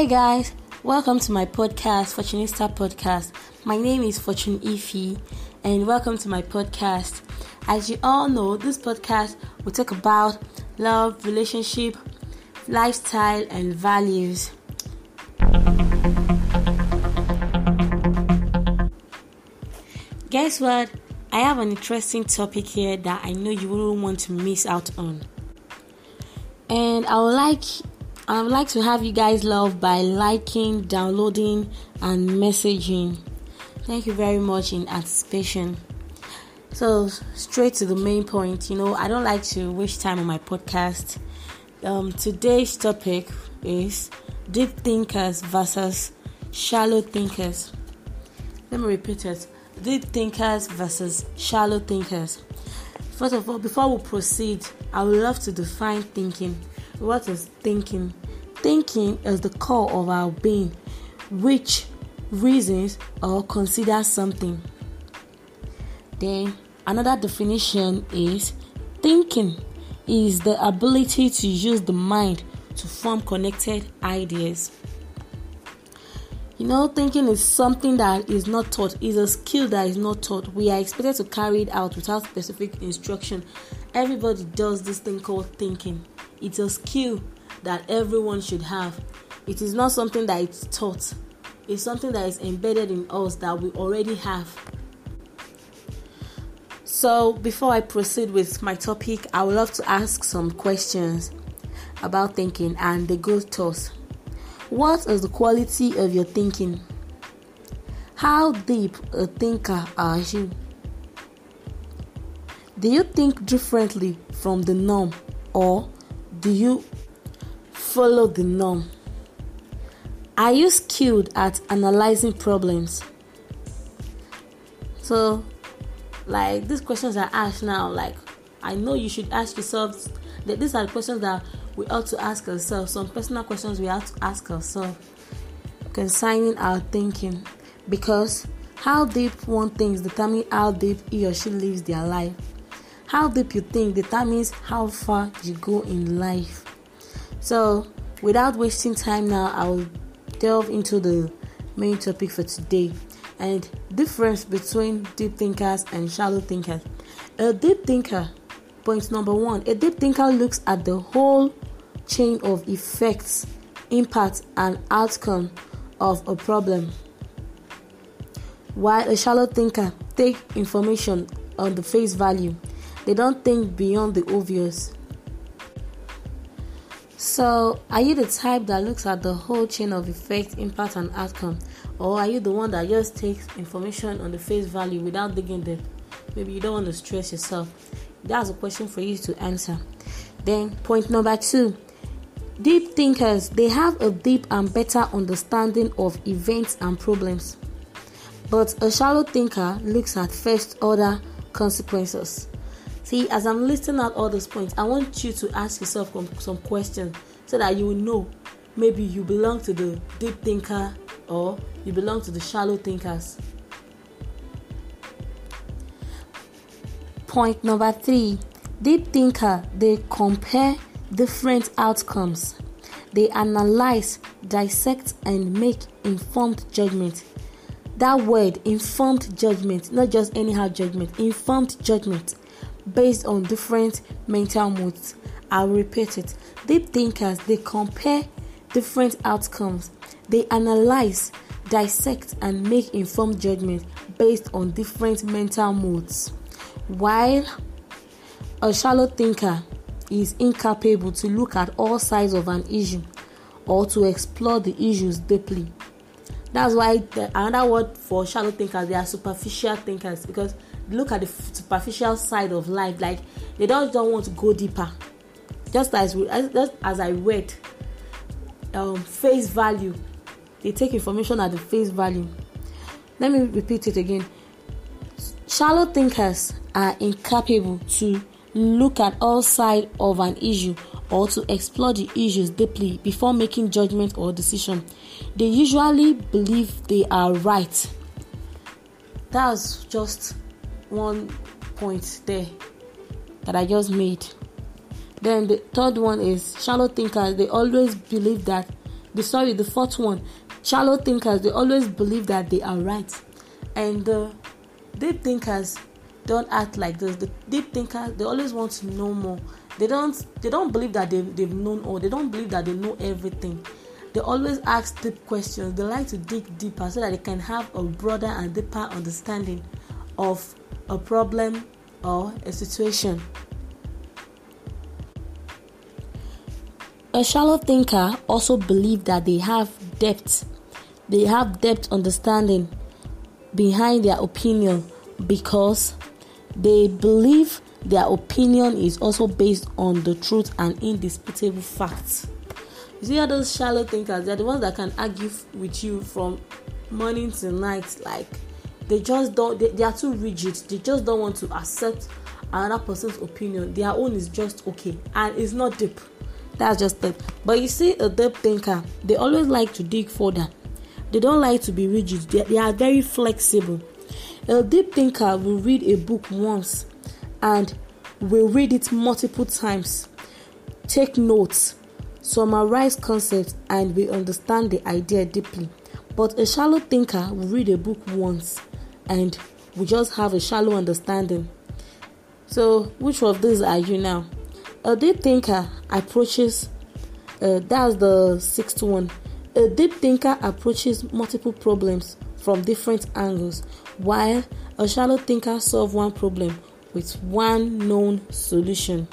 Hi guys, welcome to my podcast, Fortunista Podcast. My name is Fortune Ify, and welcome to my podcast. As you all know, this podcast will talk about love, relationship, lifestyle, and values. Guess what? I have an interesting topic here that I know you wouldn't want to miss out on. And I would like I would like to have you guys love by liking, downloading, and messaging. Thank you very much in anticipation. So, straight to the main point, you know, I don't like to waste time on my podcast. Um, today's topic is deep thinkers versus shallow thinkers. Let me repeat it deep thinkers versus shallow thinkers. First of all, before we proceed, I would love to define thinking. What is thinking? Thinking is the core of our being, which reasons or considers something. Then, another definition is thinking is the ability to use the mind to form connected ideas. You know, thinking is something that is not taught, is a skill that is not taught. We are expected to carry it out without specific instruction. Everybody does this thing called thinking. It's a skill that everyone should have. It is not something that is taught, it's something that is embedded in us that we already have. So, before I proceed with my topic, I would love to ask some questions about thinking, and the go thus. What is the quality of your thinking? How deep a thinker are you? Do you think differently from the norm or do you follow the norm? Are you skilled at analyzing problems? So, like these questions are asked now, like I know you should ask yourself that these are the questions that we ought to ask ourselves some personal questions we have to ask ourselves concerning our thinking because how deep one thinks determines how deep he or she lives their life how deep you think determines how far you go in life so without wasting time now i'll delve into the main topic for today and difference between deep thinkers and shallow thinkers a deep thinker Point number one a deep thinker looks at the whole chain of effects, impact, and outcome of a problem. While a shallow thinker take information on the face value, they don't think beyond the obvious. So, are you the type that looks at the whole chain of effect, impact, and outcome, or are you the one that just takes information on the face value without digging deep? Maybe you don't want to stress yourself. That's a question for you to answer. Then, point number two deep thinkers they have a deep and better understanding of events and problems. But a shallow thinker looks at first order consequences. See, as I'm listing out all those points, I want you to ask yourself some questions so that you will know maybe you belong to the deep thinker or you belong to the shallow thinkers. Point number three deep thinker they compare different outcomes. They analyze, dissect, and make informed judgment. That word, informed judgment, not just anyhow judgment, informed judgment based on different mental modes. I'll repeat it. Deep thinkers they compare different outcomes. They analyze, dissect, and make informed judgment based on different mental modes. While a shallow thinker is incapable to look at all sides of an issue or to explore the issues deeply. That's why the, another word for shallow thinkers they are superficial thinkers because look at the superficial side of life like they don't don't want to go deeper. Just as we, just as I read, um, face value, they take information at the face value. Let me repeat it again. Shallow thinkers are incapable to look at all sides of an issue or to explore the issues deeply before making judgment or decision. They usually believe they are right. That's just one point there that I just made. Then the third one is shallow thinkers. They always believe that the sorry, the fourth one, shallow thinkers, they always believe that they are right. And the deep thinkers don't act like this. The deep thinkers, they always want to know more. They don't they don't believe that they've, they've known all. They don't believe that they know everything. They always ask deep questions. They like to dig deeper so that they can have a broader and deeper understanding of a problem or a situation. A shallow thinker also believe that they have depth. They have depth understanding behind their opinion because they believe their opinion is also based on the truth and indisputable facts. You see, those shallow thinkers, they're the ones that can argue with you from morning to night. Like, they just don't, they, they are too rigid. They just don't want to accept another person's opinion. Their own is just okay and it's not deep. That's just it. But you see, a deep thinker, they always like to dig further. They don't like to be rigid, they, they are very flexible. A deep thinker will read a book once and will read it multiple times, take notes, summarize concepts, and we understand the idea deeply. But a shallow thinker will read a book once and we just have a shallow understanding. So, which of these are you now? A deep thinker approaches, uh, that's the sixth one. A deep thinker approaches multiple problems from different angles, while a shallow thinker solves one problem with one known solution.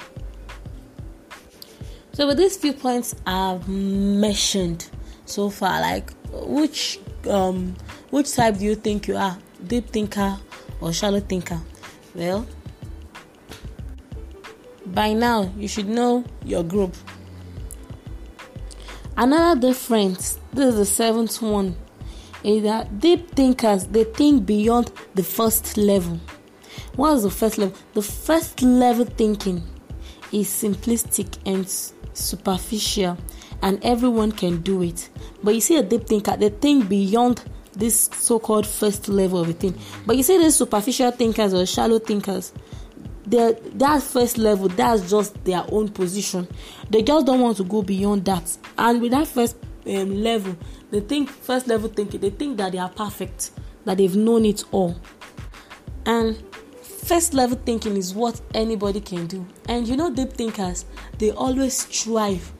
So, with these few points I've mentioned so far, like which um, which type do you think you are, deep thinker or shallow thinker? Well, by now, you should know your group. Another difference, this is the seventh one, is that deep thinkers they think beyond the first level. What is the first level? The first level thinking is simplistic and superficial, and everyone can do it. But you see, a deep thinker they think beyond this so-called first level of a thing. But you see, these superficial thinkers or shallow thinkers, that first level that's just their own position. They just don't want to go beyond that. And with that first um, level they think first level thinking they think that they are perfect that they've known it all. And first level thinking is what anybody can do. And you know deep thinkers they always strive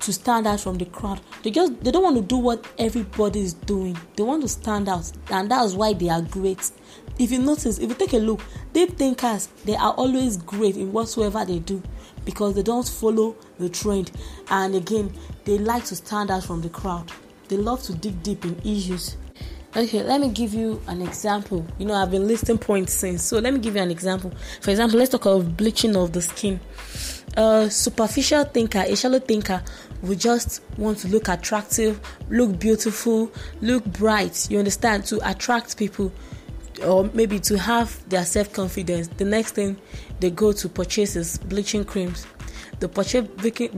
to stand out from the crowd. They just they don't want to do what everybody is doing. They want to stand out and that's why they are great. If you notice if you take a look deep thinkers they are always great in whatsoever they do because they don't follow the trend. And again they like to stand out from the crowd. They love to dig deep in issues. Okay let me give you an example. You know i've been listing points since so let me give you an example. For example let's talk of bleaching of the skin a superficial thinker a shallow thinker will just want to look attractive look beautiful look bright you understand to attract people or maybe to have their self confidence, the next thing they go to purchase is bleaching creams. They purchase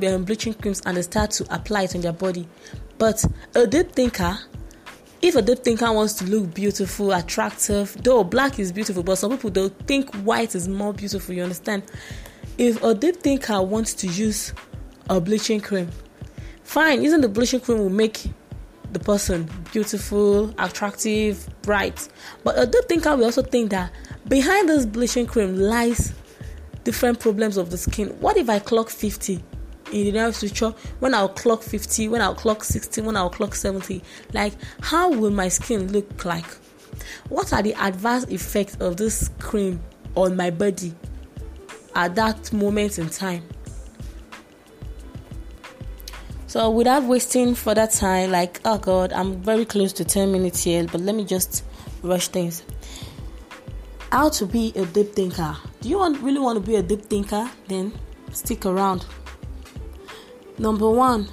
um, bleaching creams and they start to apply it on their body. But a deep thinker, if a deep thinker wants to look beautiful, attractive, though black is beautiful, but some people don't think white is more beautiful. You understand? If a deep thinker wants to use a bleaching cream, fine. Using the bleaching cream will make the person beautiful, attractive, bright. But a deep thinker will also think that behind this bleaching cream lies different problems of the skin. What if I clock 50 in the near future? When I'll clock 50, when I'll clock 60, when I'll clock 70? Like, how will my skin look like? What are the adverse effects of this cream on my body at that moment in time? So, without wasting further time, like, oh god, I'm very close to 10 minutes here, but let me just rush things. How to be a deep thinker? Do you want, really want to be a deep thinker? Then stick around. Number one,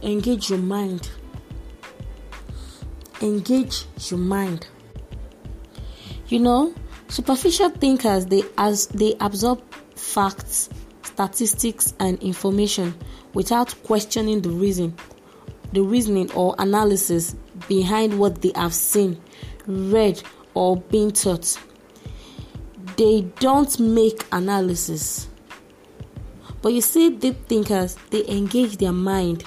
engage your mind. Engage your mind. You know, superficial thinkers they as they absorb facts, statistics, and information without questioning the reason, the reasoning or analysis behind what they have seen, read, or been taught. They don't make analysis. But you see, deep thinkers, they engage their mind.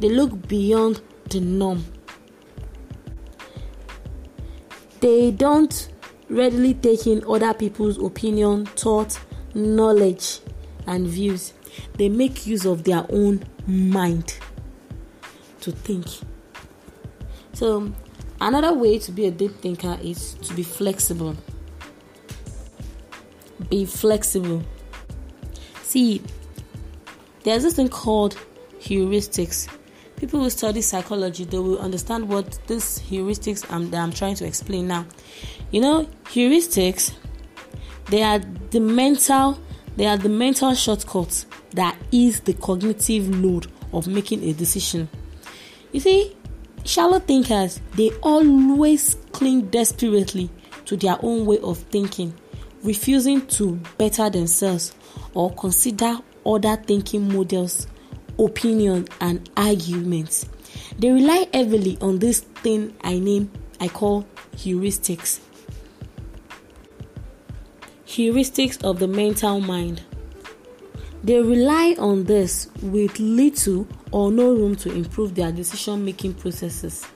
they look beyond the norm. They don't readily taking other people's opinion, thought, knowledge, and views. They make use of their own mind to think. So, another way to be a deep thinker is to be flexible. Be flexible. See, there's this thing called heuristics. People who study psychology, they will understand what this heuristics I'm, that I'm trying to explain now. You know, heuristics, they are the mental, they are the mental shortcuts that ease the cognitive load of making a decision. You see, shallow thinkers, they always cling desperately to their own way of thinking, refusing to better themselves or consider other thinking models, opinions, and arguments. They rely heavily on this thing I name, I call heuristics. Heuristics of the mental mind. They rely on this with little or no room to improve their decision making processes.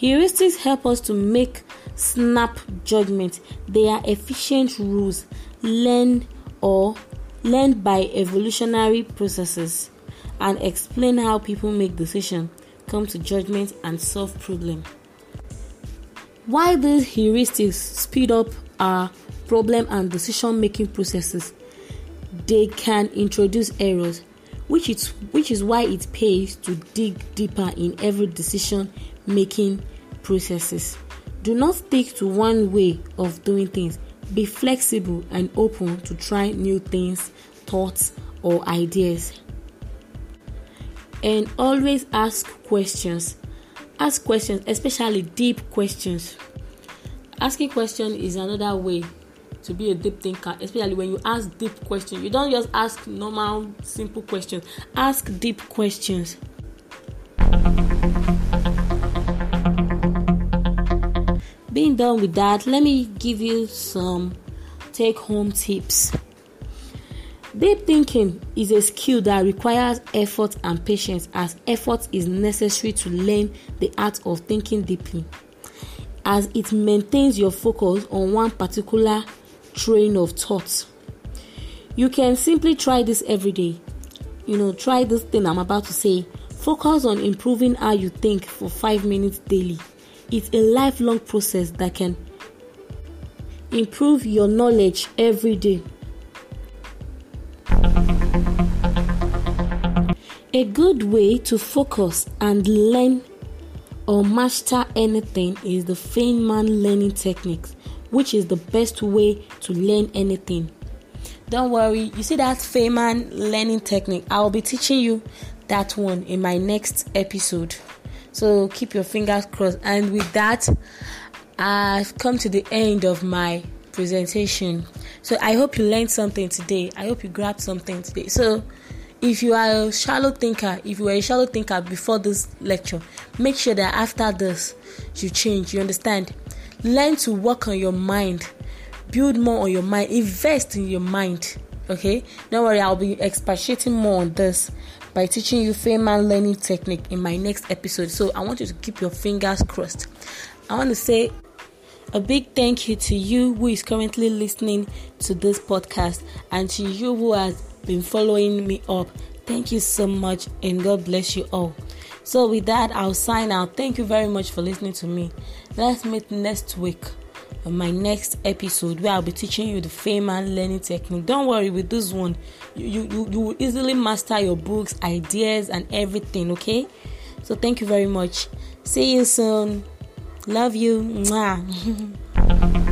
Heuristics help us to make snap judgment. They are efficient rules learned or learned by evolutionary processes and explain how people make decisions, come to judgment, and solve problems. Why these heuristics speed up our problem and decision making processes they can introduce errors, which is which is why it pays to dig deeper in every decision making processes. Do not stick to one way of doing things. Be flexible and open to try new things, thoughts, or ideas. And always ask questions. Ask questions, especially deep questions. Asking questions is another way to be a deep thinker, especially when you ask deep questions. You don't just ask normal, simple questions, ask deep questions. Being done with that, let me give you some take home tips. Deep thinking is a skill that requires effort and patience, as effort is necessary to learn the art of thinking deeply, as it maintains your focus on one particular train of thought. You can simply try this every day. You know, try this thing I'm about to say. Focus on improving how you think for five minutes daily. It's a lifelong process that can improve your knowledge every day. A good way to focus and learn or master anything is the Feynman learning techniques which is the best way to learn anything. Don't worry, you see that Feynman learning technique. I'll be teaching you that one in my next episode. So keep your fingers crossed. And with that, I've come to the end of my presentation. So I hope you learned something today. I hope you grabbed something today. So if you are a shallow thinker, if you were a shallow thinker before this lecture, make sure that after this you change. You understand? Learn to work on your mind. Build more on your mind. Invest in your mind okay? Don't worry i'll be expatiating more on this by teaching you Feynman learning technique in my next episode. So i want you to keep your fingers crossed. I want to say a big thank you to you who is currently listening to this podcast and to you who has been following me up. Thank you so much and god bless you all. So, with that, I'll sign out. Thank you very much for listening to me. Let's meet next week on my next episode where I'll be teaching you the Feynman learning technique. Don't worry with this one, you, you, you will easily master your books, ideas, and everything, okay? So, thank you very much. See you soon. Love you. Mwah.